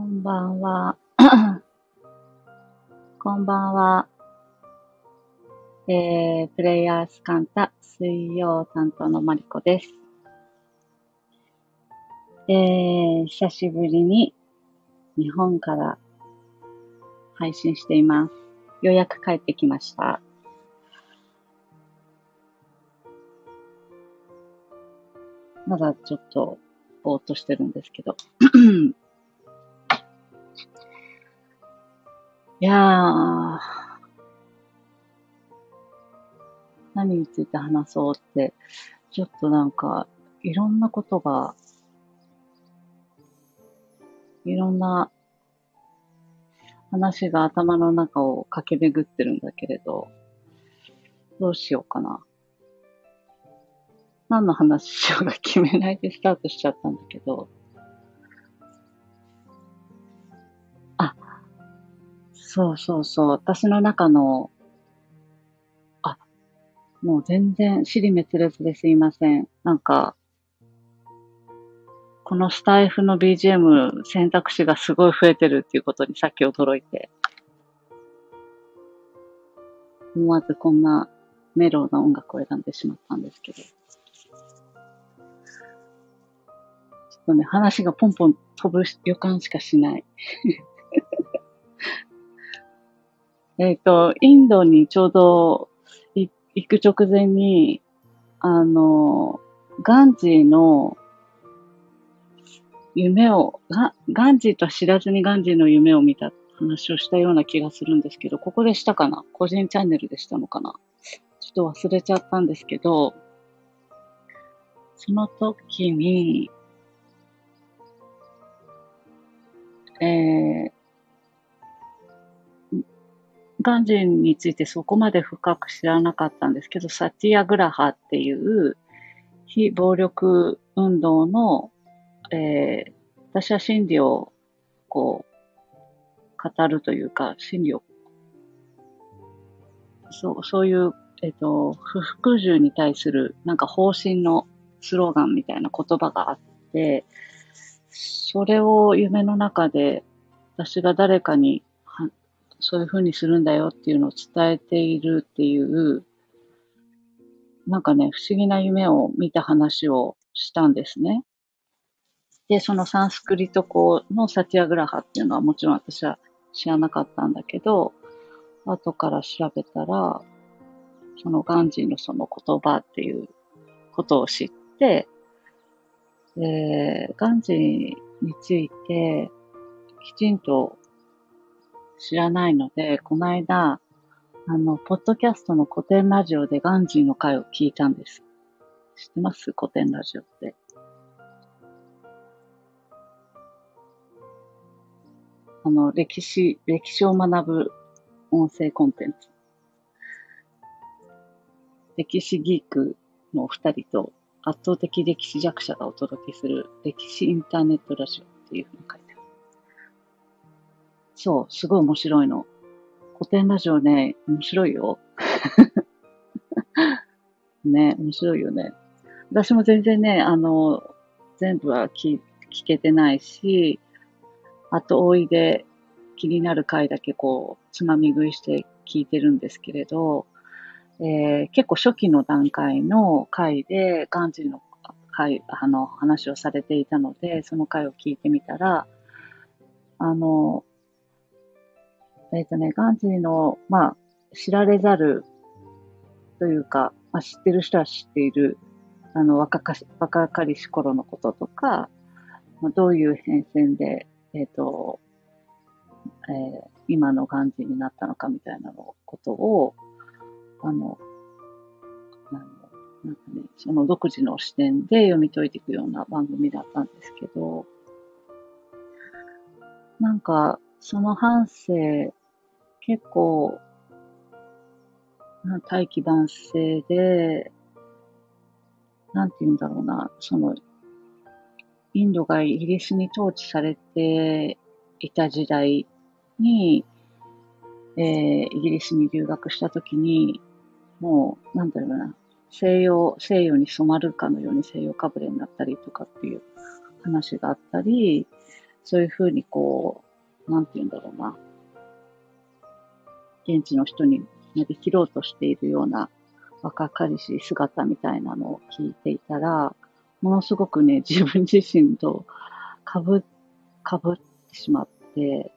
んばんは。こんばんは。えー、プレイヤースカンタ水曜担当のマリコです。えー、久しぶりに日本から配信しています。ようやく帰ってきました。まだちょっとぼーっとしてるんですけど。いやー、何について話そうって、ちょっとなんか、いろんなことが、いろんな話が頭の中を駆け巡ってるんだけれど、どうしようかな。何の話しようか決めないでスタートしちゃったんだけど、そうそうそう、私の中の、あ、もう全然尻滅裂ですいません。なんか、このスタイフの BGM 選択肢がすごい増えてるっていうことにさっき驚いて、思わずこんなメローな音楽を選んでしまったんですけど。ちょっとね、話がポンポン飛ぶ予感しかしない。えっと、インドにちょうど行く直前に、あの、ガンジーの夢を、ガガンジーとは知らずにガンジーの夢を見た話をしたような気がするんですけど、ここでしたかな？個人チャンネルでしたのかな？ちょっと忘れちゃったんですけど、その時に、えー、ガンジーについてそこまで深く知らなかったんですけど、サティアグラハっていう非暴力運動の、えー、私は真理をこう、語るというか、真理を、そう、そういう、えっ、ー、と、不服従に対するなんか方針のスローガンみたいな言葉があって、それを夢の中で私が誰かにそういうふうにするんだよっていうのを伝えているっていう、なんかね、不思議な夢を見た話をしたんですね。で、そのサンスクリット語のサティアグラハっていうのはもちろん私は知らなかったんだけど、後から調べたら、そのガンジーのその言葉っていうことを知って、で、ガンジーについてきちんと知らないので、この間、あの、ポッドキャストの古典ラジオでガンジーの回を聞いたんです。知ってます？古典ラジオって。あの、歴史、歴史を学ぶ音声コンテンツ。歴史ギークのお二人と圧倒的歴史弱者がお届けする歴史インターネットラジオっていうふうに書いてある。そう、すごい面白いの。古典ラジオね、面白いよ。ね、面白いよね。私も全然ね、あの、全部は聞聞けてないし、あと、おいで気になる回だけこう、つまみ食いして聞いてるんですけれど、えー、結構初期の段階の回で、ガンジーの回、あの、話をされていたので、その回を聞いてみたら、あの、えっ、ー、とね、ガンジーの、まあ、知られざるというか、まあ、知ってる人は知っている、あの、若かし、若かりし頃のこととか、まあ、どういう変遷で、えっ、ー、と、えー、今のガンジーになったのかみたいなのことを、あの、なんかね、その独自の視点で読み解いていくような番組だったんですけど、なんか、その反省、結構、大器晩成で、なんて言うんだろうな、その、インドがイギリスに統治されていた時代に、えー、イギリスに留学した時に、もう、なんだろうな、西洋、西洋に染まるかのように西洋かぶれになったりとかっていう話があったり、そういうふうにこう、なんて言うんだろうな。現地の人になりきろうとしているような若かりし姿みたいなのを聞いていたら、ものすごくね、自分自身とかぶ、かぶってしまって、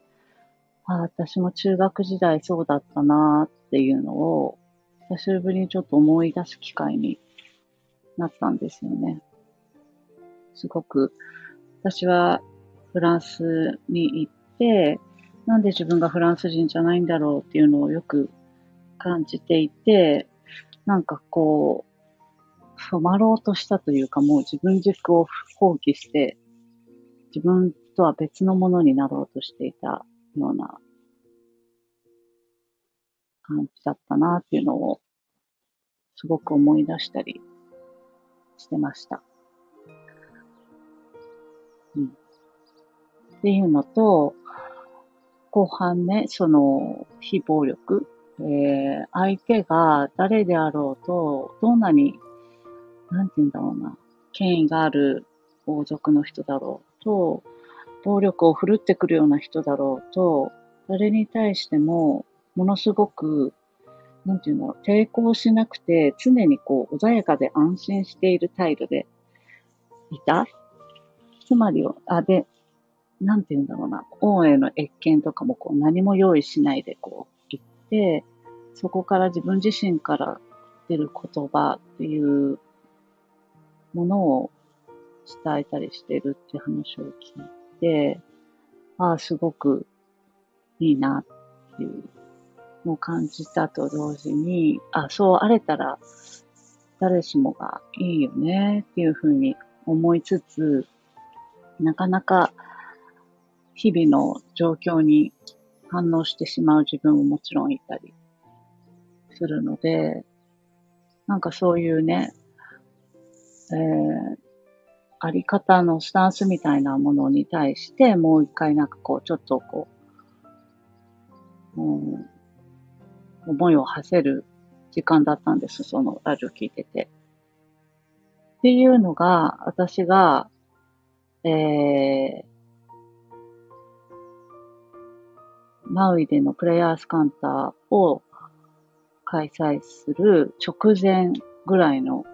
ああ私も中学時代そうだったなっていうのを、久しぶりにちょっと思い出す機会になったんですよね。すごく、私はフランスに行って、なんで自分がフランス人じゃないんだろうっていうのをよく感じていて、なんかこう、染まろうとしたというか、もう自分軸を放棄して、自分とは別のものになろうとしていたような感じだったなっていうのを、すごく思い出したりしてました。うん。っていうのと、後半ね、その、非暴力、えー、相手が誰であろうと、どんなに、なんて言うんだろうな、権威がある王族の人だろうと、暴力を振るってくるような人だろうと、誰に対しても、ものすごく、なんていうの、抵抗しなくて、常にこう、穏やかで安心している態度でいた。つまり、あ、で、なんて言うんだろうな、王への謁見とかもこう何も用意しないでこう言って、そこから自分自身から出る言葉っていうものを伝えたりしてるって話を聞いて、ああ、すごくいいなっていうのを感じたと同時に、あ、そうあれたら誰しもがいいよねっていうふうに思いつつ、なかなか日々の状況に反応してしまう自分ももちろんいたりするので、なんかそういうね、えー、あり方のスタンスみたいなものに対して、もう一回なんかこう、ちょっとこう、うん、思いを馳せる時間だったんです、そのラジオ聞いてて。っていうのが、私が、えー、マウイでのプレイヤースカンターを開催する直前ぐらいの、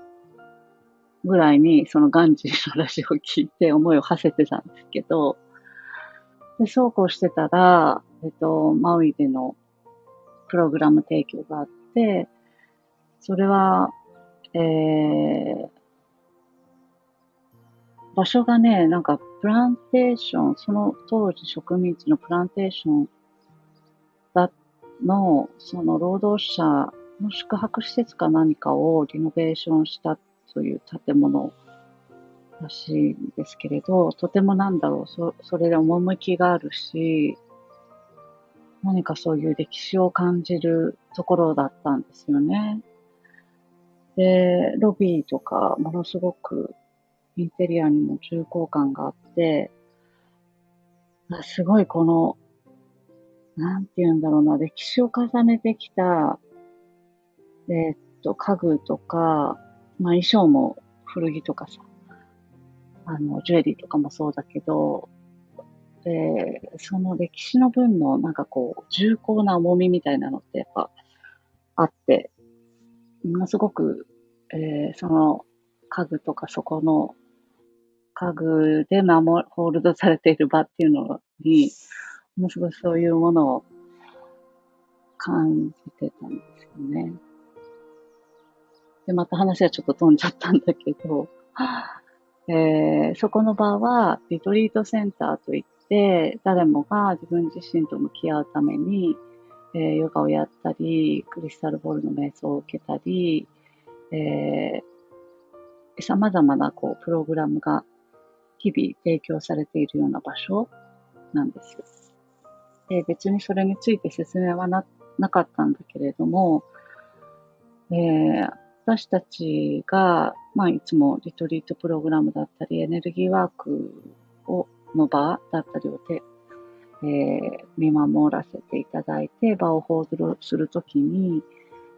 ぐらいにそのガンジーの話を聞いて思いを馳せてたんですけど、で、そうこうしてたら、えっと、マウイでのプログラム提供があって、それは、えー、場所がね、なんかプランテーション、その当時植民地のプランテーションの、その労働者の宿泊施設か何かをリノベーションしたという建物らしいんですけれど、とてもなんだろう、そそれで趣があるし、何かそういう歴史を感じるところだったんですよね。で、ロビーとかものすごくインテリアにも重厚感があって、すごいこのなんて言うんだろうな、歴史を重ねてきた、えー、っと、家具とか、まあ衣装も古着とかさ、あの、ジュエリーとかもそうだけど、で、その歴史の分のなんかこう、重厚な重みみたいなのってやっぱあって、ものすごく、えー、その家具とかそこの家具で守、ホールドされている場っていうのに、ものすごいそういうものを感じてたんですよね。で、また話はちょっと飛んじゃったんだけど、えー、そこの場はリトリートセンターといって、誰もが自分自身と向き合うために、えー、ヨガをやったり、クリスタルボールの瞑想を受けたり、えー、様々なこうプログラムが日々提供されているような場所なんです。で、別にそれについて説明はななかったんだけれども、えー、私たちが、まあ、いつもリトリートプログラムだったり、エネルギーワークをの場だったりをで、えー、見守らせていただいて、場をホールするときに、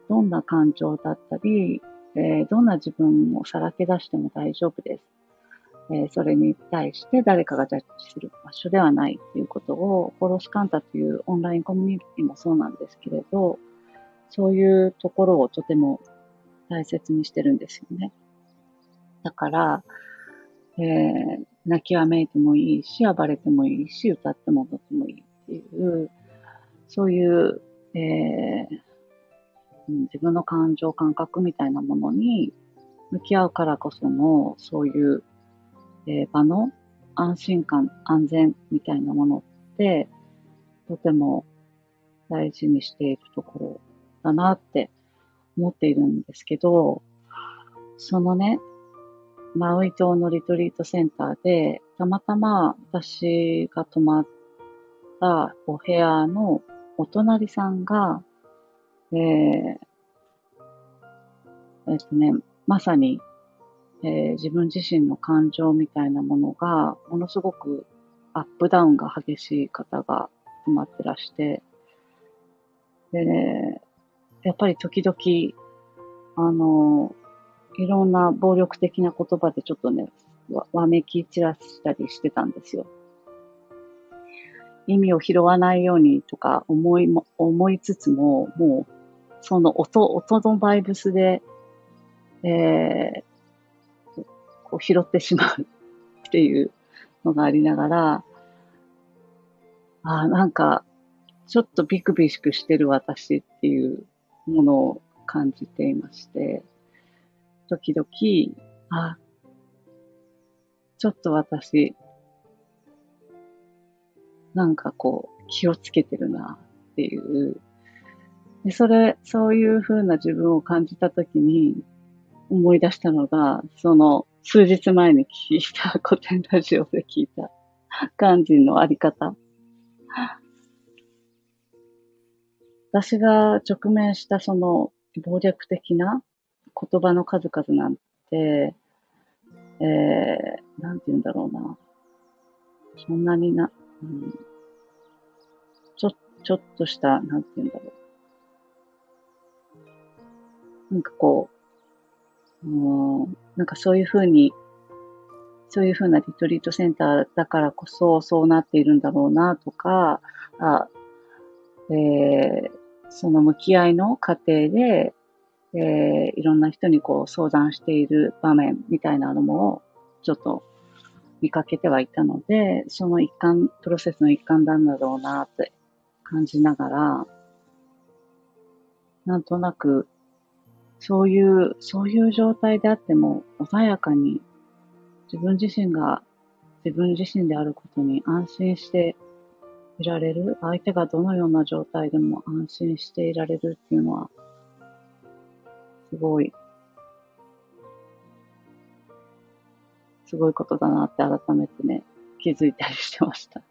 どんな感情だったり、えー、どんな自分をさらけ出しても大丈夫です。え、それに対して誰かがジャッジする場所ではないっていうことを、コロスカンタというオンラインコミュニティもそうなんですけれど、そういうところをとても大切にしてるんですよね。だから、えー、泣きわめいてもいいし、暴れてもいいし、歌っても踊ってもいいっていう、そういう、えー、自分の感情、感覚みたいなものに向き合うからこその、そういうえー、場の安心感、安全みたいなものって、とても大事にしているところだなって思っているんですけど、そのね、マウイ島のリトリートセンターで、たまたま私が泊まったお部屋のお隣さんが、えー、えっとね、まさにえー、自分自身の感情みたいなものが、ものすごくアップダウンが激しい方が止まってらして、で、ね、やっぱり時々、あの、いろんな暴力的な言葉でちょっとね、わわめき散らしたりしてたんですよ。意味を拾わないようにとか思いも、思いつつも、もう、その音、音のバイブスで、えー、こう拾ってしまうっていうのがありながら、ああ、なんか、ちょっとビクビクしてる私っていうものを感じていまして、時々、あ、ちょっと私、なんかこう、気をつけてるなっていう。で、それ、そういう風な自分を感じたときに思い出したのが、その、数日前に聞いた古典ラジオで聞いた肝心のあり方。私が直面したその暴力的な言葉の数々なんて、えー、なんて言うんだろうな。そんなにな、うん、ちょ、ちょっとした、なんて言うんだろう。なんかこう、うん、なんかそういうふうに、そういうふうなリトリートセンターだからこそそうなっているんだろうなとか、あえー、その向き合いの過程で、えー、いろんな人にこう相談している場面みたいなのもちょっと見かけてはいたので、その一環、プロセスの一環なんだろうなって感じながら、なんとなくそういう、そういう状態であっても、穏やかに自分自身が自分自身であることに安心していられる、相手がどのような状態でも安心していられるっていうのは、すごい、すごいことだなって改めてね、気づいたりしてました。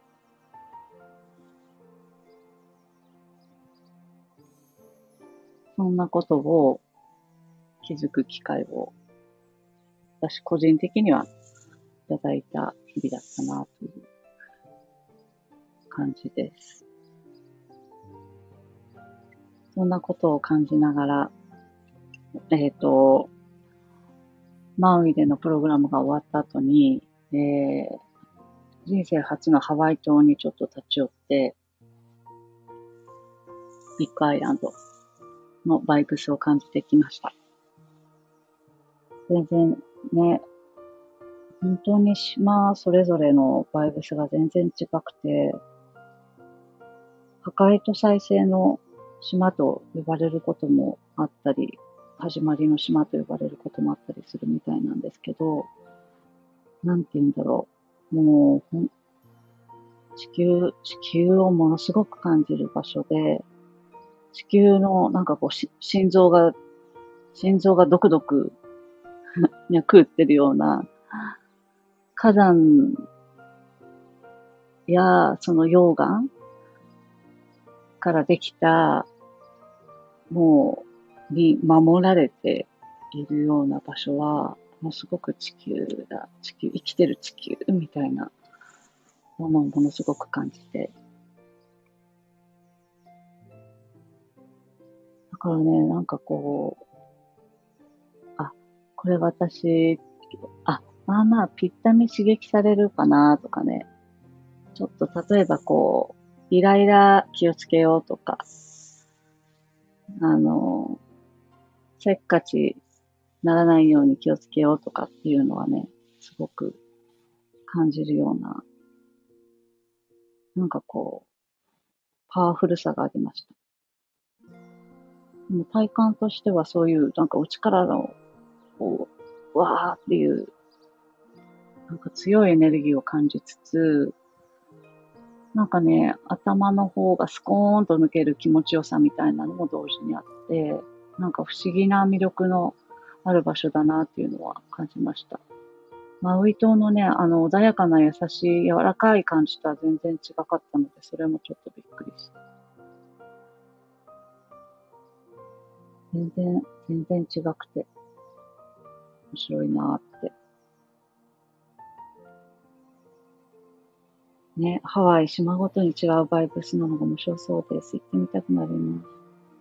そんなことを気づく機会を、私個人的にはいただいた日々だったなという感じです。そんなことを感じながら、えっ、ー、と、マウイでのプログラムが終わった後に、えー、人生初のハワイ島にちょっと立ち寄って、ビッグアイランドのバイブスを感じてきました。全然ね、本当に島それぞれのバイブスが全然違くて、破壊と再生の島と呼ばれることもあったり、始まりの島と呼ばれることもあったりするみたいなんですけど、なんて言うんだろう。もう、地球、地球をものすごく感じる場所で、地球のなんかこう心臓が、心臓がドクドク 脈打ってるような火山やその溶岩からできたもうに守られているような場所はものすごく地球だ、地球、生きてる地球みたいなものをものすごく感じて。だからね、なんかこう、これ私、あ、まあまあ、ぴったみ刺激されるかなとかね。ちょっと例えばこう、イライラ気をつけようとか、あの、せっかちならないように気をつけようとかっていうのはね、すごく感じるような、なんかこう、パワフルさがありました。でも体感としてはそういうなんか内からの、こう、わーっていう、なんか強いエネルギーを感じつつ、なんかね、頭の方がスコーンと抜ける気持ちよさみたいなのも同時にあって、なんか不思議な魅力のある場所だなっていうのは感じました。マウイ島のね、あの、穏やかな優しい、柔らかい感じとは全然違かったので、それもちょっとびっくりした。全然、全然違くて、面白いなって。ね、ハワイ、島ごとに違うバイブスなのが面白そうです。行ってみたくなります。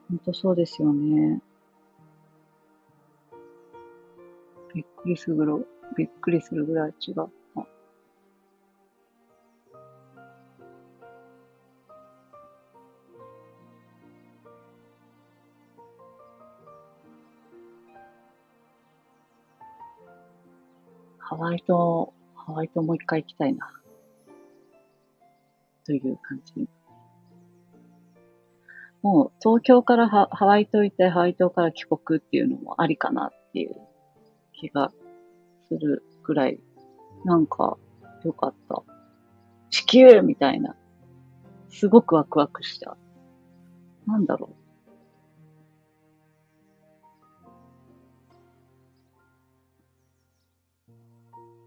本当そうですよね。びっくりするぐらい、びっくりするぐらい違う。ハワイ島、ハワイ島もう一回行きたいな。という感じ。もう東京からハワイ島行ってハワイ島から帰国っていうのもありかなっていう気がするぐらい、なんか良かった。地球みたいな。すごくワクワクした。なんだろう。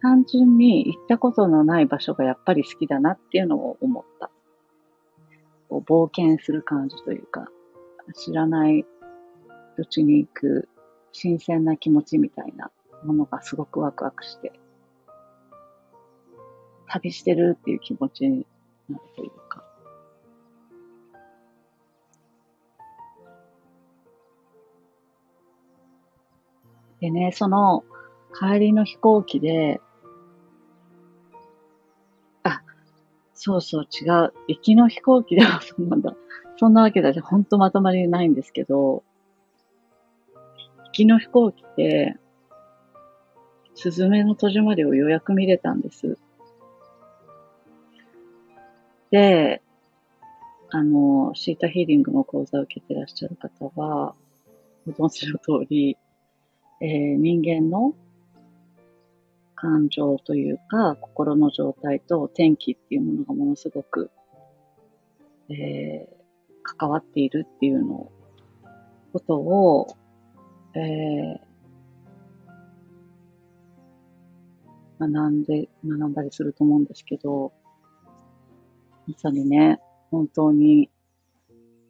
単純に行ったことのない場所がやっぱり好きだなっていうのを思った。こう冒険する感じというか、知らない土地に行く新鮮な気持ちみたいなものがすごくワクワクして、旅してるっていう気持ちになるというか。でね、その帰りの飛行機で、そうそう、違う。行きの飛行機ではそんなんだ。そんなわけだし、ほんとまとまりないんですけど、行きの飛行機って、すずめの戸締まりを予約見れたんです。で、あの、シータヒーリングの講座を受けてらっしゃる方は、ご存知の通り、えー、人間の感情というか、心の状態と天気っていうものがものすごく、えー、関わっているっていうのことを、えー、学んで、学んだりすると思うんですけど、まさにね、本当に、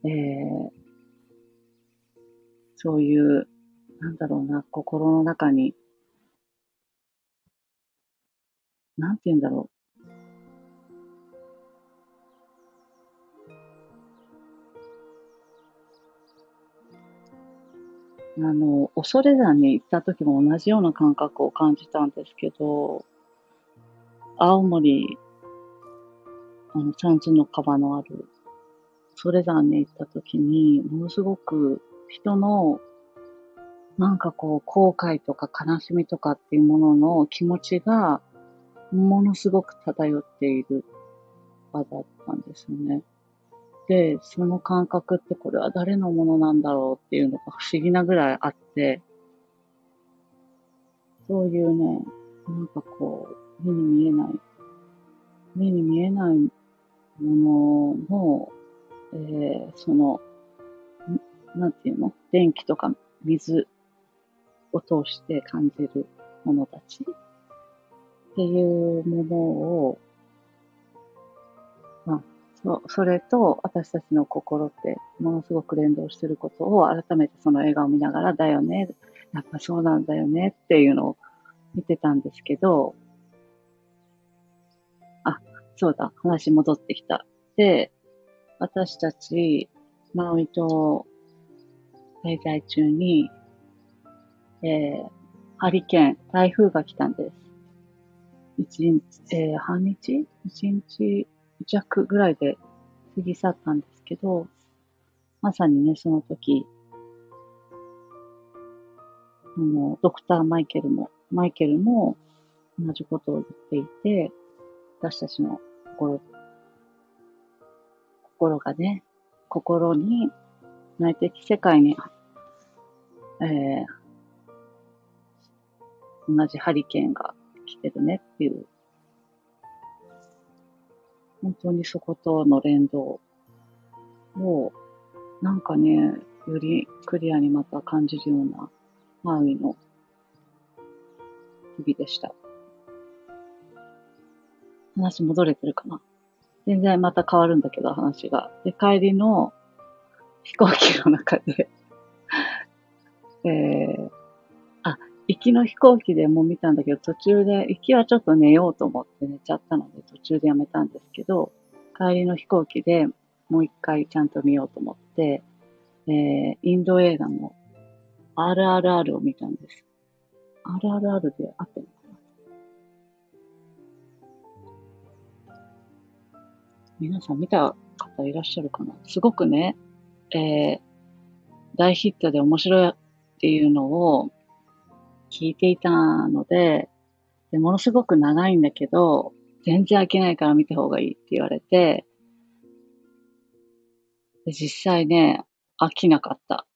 えー、そういう、なんだろうな、心の中になんて言うんだろう。あの、恐山に行った時も同じような感覚を感じたんですけど、青森、あの、三途の川のある恐山に行った時に、ものすごく人の、なんかこう、後悔とか悲しみとかっていうものの気持ちが、ものすごく漂っている場だったんですよね。で、その感覚ってこれは誰のものなんだろうっていうのが不思議なぐらいあって、そういうね、なんかこう、目に見えない、目に見えないものの、えー、その、なんていうの？電気とか水を通して感じるものたちっていうものを、まあ、そそれと私たちの心ってものすごく連動してることを改めてその映画を見ながらだよね、やっぱそうなんだよねっていうのを見てたんですけど、あ、そうだ、話戻ってきた。で、私たち、マウイ島滞在中に、えー、ハリケーン、台風が来たんです。一日、えー、半日？一日弱ぐらいで過ぎ去ったんですけど、まさにね、その時、あの、ドクターマイケルも、マイケルも同じことを言っていて、私たちの心、心がね、心に内的世界に、えー、同じハリケーンが来てるねっていう、本当にそことの連動を、なんかね、よりクリアにまた感じるような、マウイの日々でした。話戻れてるかな？全然また変わるんだけど、話が。で、帰りの飛行機の中で えー、行きの飛行機でも見たんだけど、途中で、行きはちょっと寝ようと思って寝ちゃったので、途中でやめたんですけど、帰りの飛行機でもう一回ちゃんと見ようと思って、えー、インド映画の RRR を見たんです。RRR で合ってるのかな皆さん見た方いらっしゃるかなすごくね、えー、大ヒットで面白いっていうのを聞いていたので、でものすごく長いんだけど、全然飽きないから見た方がいいって言われて、で実際ね、飽きなかった。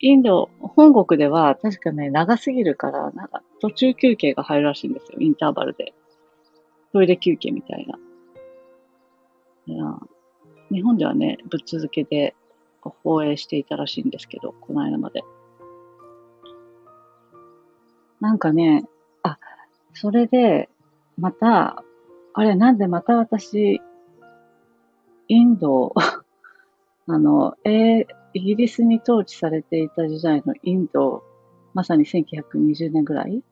インド、本国では確かね、長すぎるから、なんか途中休憩が入るらしいんですよ、インターバルで。トイレ休憩みたいな。日本ではね、ぶっ続けで放映していたらしいんですけど、この間まで。なんかね、あ、それで、また、あれ、なんでまた私、インド、あの、えー、イギリスに統治されていた時代のインド、まさに1920年ぐらい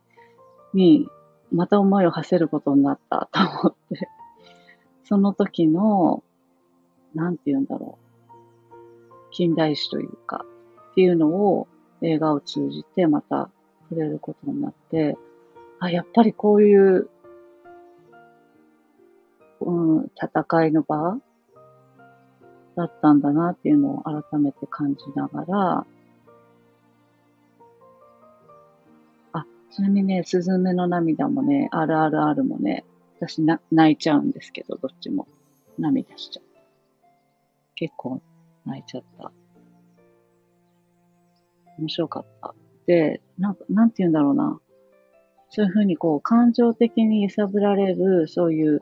に、また思いを馳せることになったと思って、その時のなんて言うんだろう。近代史というか、っていうのを映画を通じてまた触れることになって、あ、やっぱりこういう、うん、戦いの場だったんだなっていうのを改めて感じながら、あ、ちなみにね、すずめの涙もね、RRR もね、私な泣いちゃうんですけど、どっちも涙しちゃう。結構泣いちゃった。面白かった。で、なん、なんて言うんだろうな。そういうふうにこう、感情的に揺さぶられる、そういう、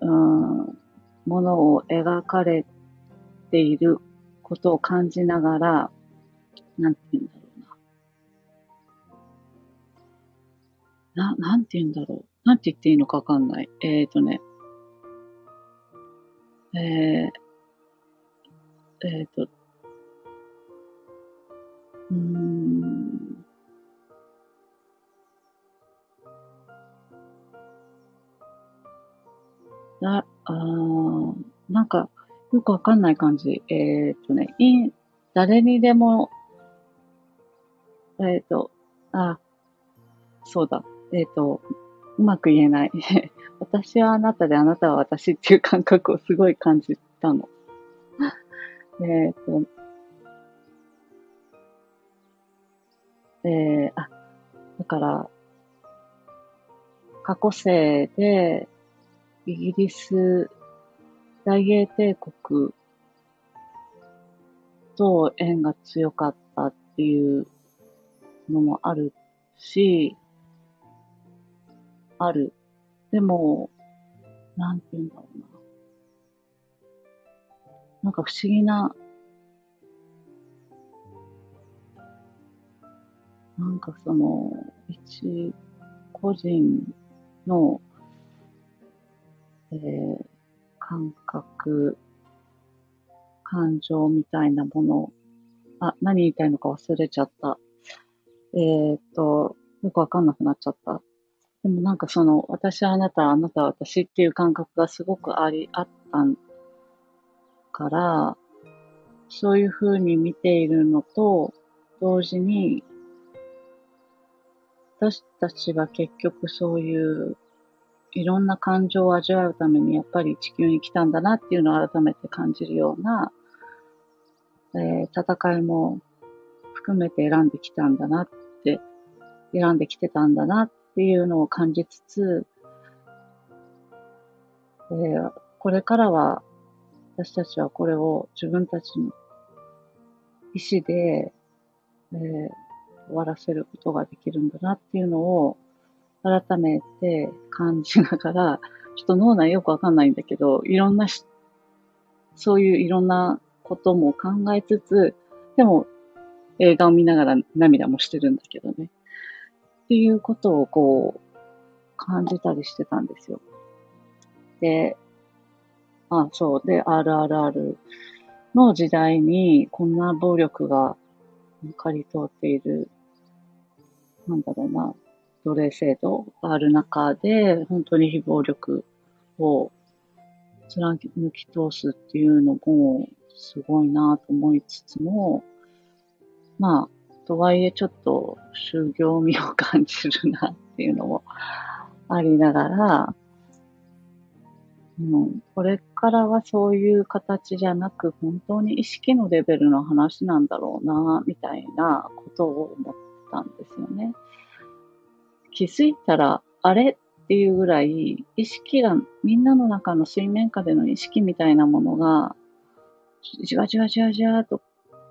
うん、ものを描かれていることを感じながら、なんて言うんだろうな。な、なんて言うんだろう。なんて言っていいのかわかんない。えっ、ー、とね。えー、えっ、ー、と、うん、な、あなんか、よくわかんない感じ。えっ、とね、い誰にでも、えっ、と、あ、そうだ。えっ、と、うまく言えない。私はあなたであなたは私っていう感覚をすごい感じたの。えっ、と、えー、あ、だから、過去世で、イギリス大英帝国と縁が強かったっていうのもあるし、ある。でも、なんて言うんだろうな。なんか不思議な、なんかその、一個人の、えー、感覚、感情みたいなもの、あ、何言いたいのか忘れちゃった。えー、っと、よくわかんなくなっちゃった。でもなんかその、私はあなた、あなたは私っていう感覚がすごくあり、あったから、そういうふうに見ているのと、同時に、私たちは結局そういういろんな感情を味わうためにやっぱり地球に来たんだなっていうのを改めて感じるような、えー、戦いも含めて選んできたんだなって、選んできてたんだなっていうのを感じつつ、えー、これからは私たちはこれを自分たちの意志で、えー、終わらせることができるんだなっていうのを改めて感じながら、ちょっと脳内よくわかんないんだけど、いろんなしそういういろんなことも考えつつ、でも映画を見ながら涙もしてるんだけどね。っていうことをこう感じたりしてたんですよ。で、あ、そう。で、RRR の時代にこんな暴力が借り通っている、なんだろうな、奴隷制度がある中で、本当に非暴力を貫き通すっていうのも、すごいなと思いつつも、まあ、とはいえちょっと修行味を感じるなっていうのもありながら、うん、これからはそういう形じゃなく、本当に意識のレベルの話なんだろうな、みたいなことを思ったんですよね。気づいたら、あれっていうぐらい、意識が、みんなの中の水面下での意識みたいなものが、じわじわじわじわと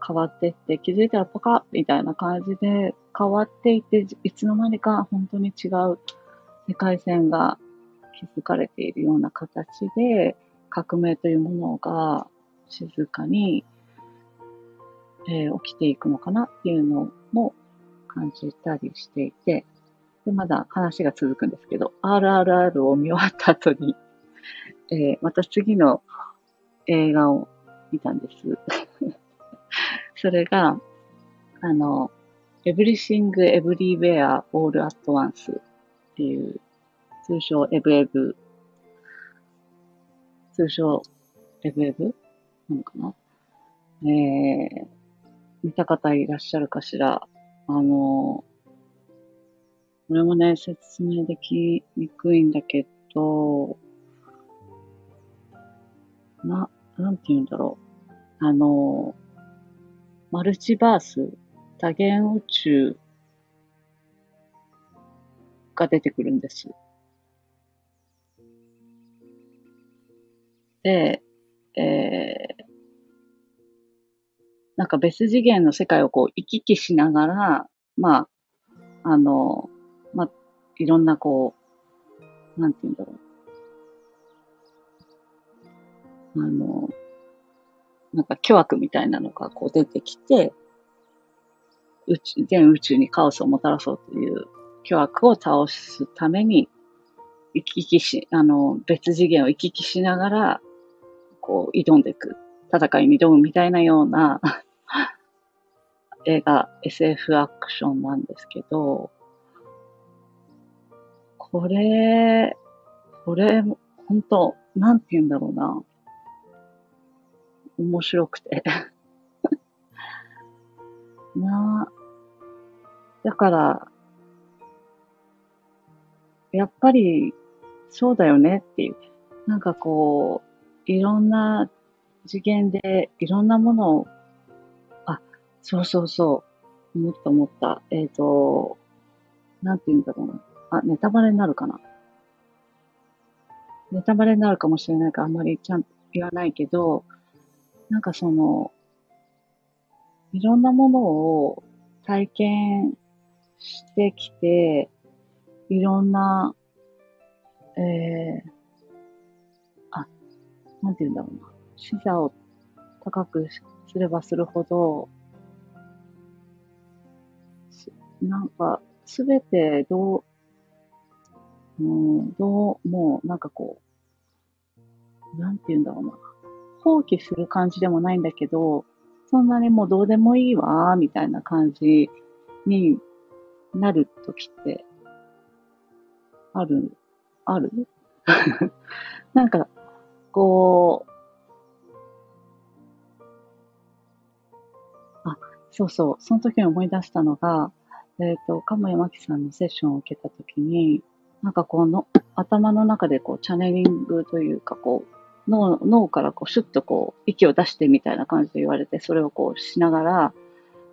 変わってって、気づいたらポカッみたいな感じで変わっていって、いつの間にか本当に違う世界線が築かれているような形で、革命というものが静かに、えー、起きていくのかなっていうのも感じたりしていて、で、まだ話が続くんですけど、RRR を見終わった後に、えー、また次の映画を見たんです。それが、あの、Everything Everywhere All at Once っていう通称エブエブ、通称エブエブなのかな？えー、見た方いらっしゃるかしら？あの、これもね、説明できにくいんだけど、な、なんて言うんだろう。あの、マルチバース、多元宇宙が出てくるんです。で、えー、なんか別次元の世界をこう行き来しながら、まあ、あの、いろんなこう、なんて言うんだろう。あの、なんか巨悪みたいなのがこう出てきて、宇宙、全宇宙にカオスをもたらそうという巨悪を倒すために、行き来し、あの、別次元を行き来しながら、こう、挑んでいく、戦いに挑むみたいなような 映画、SF アクションなんですけど、これ、これ、本当なんて言うんだろうな。面白くて なだから、やっぱり、そうだよねっていう。なんかこう、いろんな次元でいろんなものを、あ、そうそうそう、思った思った。えっ、ー、と、なんて言うんだろうな。あ、ネタバレになるかな？ネタバレになるかもしれないからあんまりちゃんと言わないけど、なんかその、いろんなものを体験してきて、いろんな、えー、なんて言うんだろうな。視座を高くすればするほど、なんか、すべてどう、うん、どう、もう、なんかこう、なんて言うんだろうな。放棄する感じでもないんだけど、そんなにもうどうでもいいわ、みたいな感じになるときって、ある、ある？なんか、こう、あ、そうそう、その時に思い出したのが、えっ、ー、と、鴨山木さんのセッションを受けたときに、なんかこの頭の中でこうチャネリングというかこう脳脳からこうシュッとこう息を出してみたいな感じで言われて、それをこうしながら、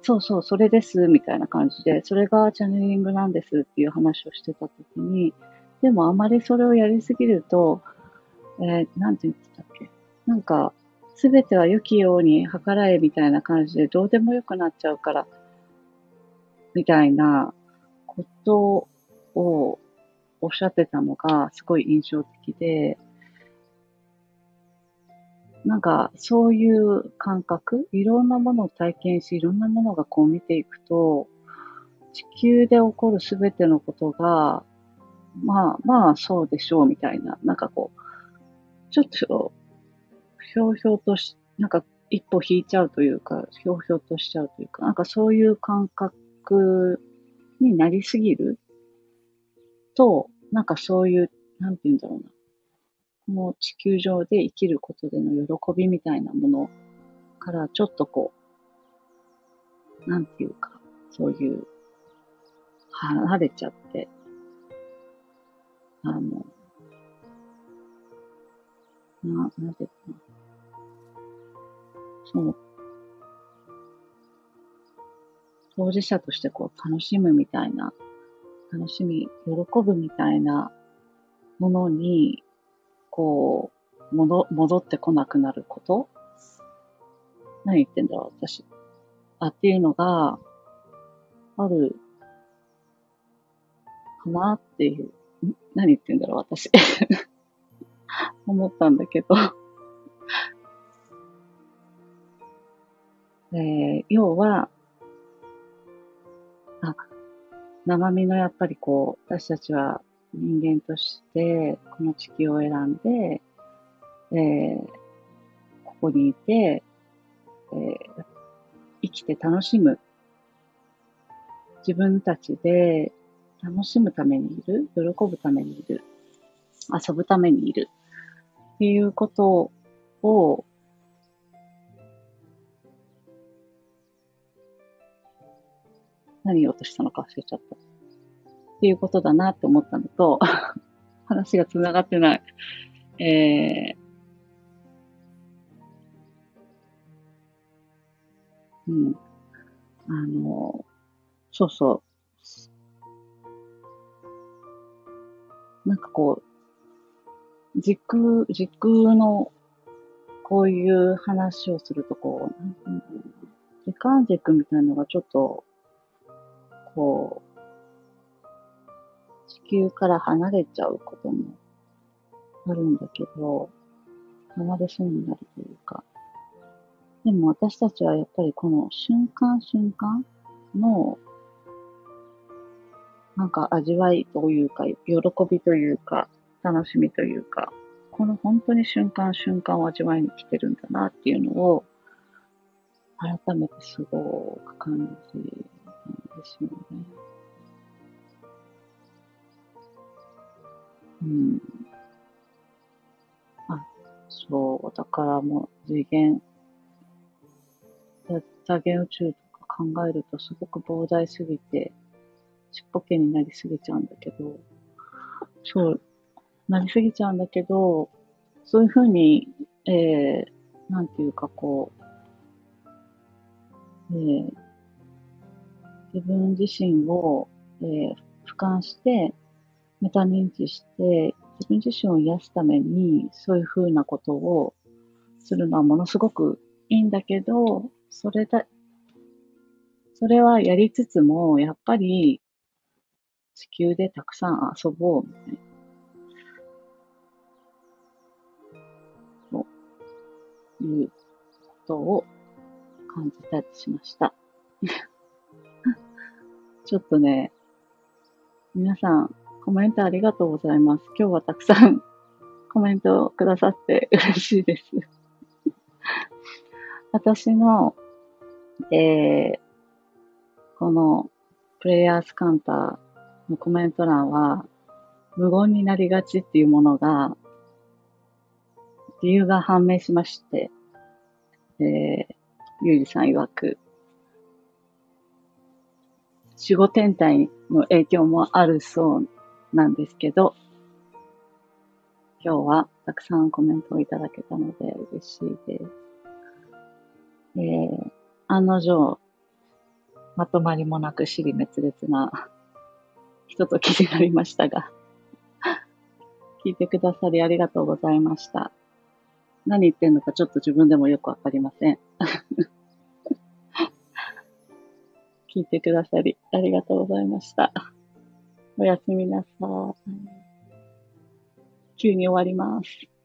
そうそう、それです、みたいな感じで、それがチャネリングなんですっていう話をしてたときに、でもあまりそれをやりすぎると、えー、なんて言ってたっけ？なんか、すべては良きように計らえみたいな感じでどうでもよくなっちゃうから、みたいなことをおっしゃってたのがすごい印象的で、なんかそういう感覚、いろんなものを体験し、いろんなものがこう見ていくと、地球で起こるすべてのことが、まあまあそうでしょうみたいな、なんかこう、ちょっと、ひょうひょうとし、なんか一歩引いちゃうというか、ひょうひょうとしちゃうというか、なんかそういう感覚になりすぎると、なんかそういう、なんて言うんだろうな。この地球上で生きることでの喜びみたいなものからちょっとこう、なんていうか、そういう、離れちゃって、あの、な、なんていうかな。そう。当事者としてこう楽しむみたいな、楽しみ、喜ぶみたいなものに、こう、戻、戻ってこなくなること？何言ってんだろう、私。あ、っていうのが、ある、かなっていう。何言ってんだろう、私。思ったんだけどえー、要は、あ、生身のやっぱりこう、私たちは人間としてこの地球を選んで、えー、ここにいて、えー、生きて楽しむ。自分たちで楽しむためにいる、喜ぶためにいる、遊ぶためにいる。っていうことを、何言おうとしたのか忘れちゃった。っていうことだなって思ったのと、話が繋がってない。えー、うん。あの、そうそう。なんかこう、時空、時空のこういう話をするとこう、時間軸みたいなのがちょっと、こう、地球から離れちゃうこともあるんだけど、離れそうになるというか。でも私たちはやっぱりこの瞬間瞬間の、なんか味わいというか、喜びというか、楽しみというか、この本当に瞬間瞬間を味わいに来てるんだなっていうのを、改めてすごく感じるんですよね。うん。あ、そう、だからもう次元、多元宇宙とか考えるとすごく膨大すぎて、ちっぽけになりすぎちゃうんだけど、そう、なりすぎちゃうんだけど、そういうふうに、えー、なんていうかこう、えー、自分自身を、えー、俯瞰して、メタ認知して、自分自身を癒すために、そういうふうなことをするのはものすごくいいんだけど、それだ、それはやりつつも、やっぱり地球でたくさん遊ぼうみたいな。いうことを感じたりしました。ちょっとね、皆さんコメントありがとうございます。今日はたくさん コメントをくださって 嬉しいです。私の、えー、このプレイヤースカンターのコメント欄は無言になりがちっていうものが理由が判明しまして、えー、ゆうじさん曰く、守護天体の影響もあるそうなんですけど、今日はたくさんコメントをいただけたので嬉しいです。えー、案の定、まとまりもなく尻滅裂なひとときになりましたが、聞いてくださりありがとうございました。何言ってんのかちょっと自分でもよくわかりません。聞いてくださりありがとうございました。おやすみなさい。急に終わります。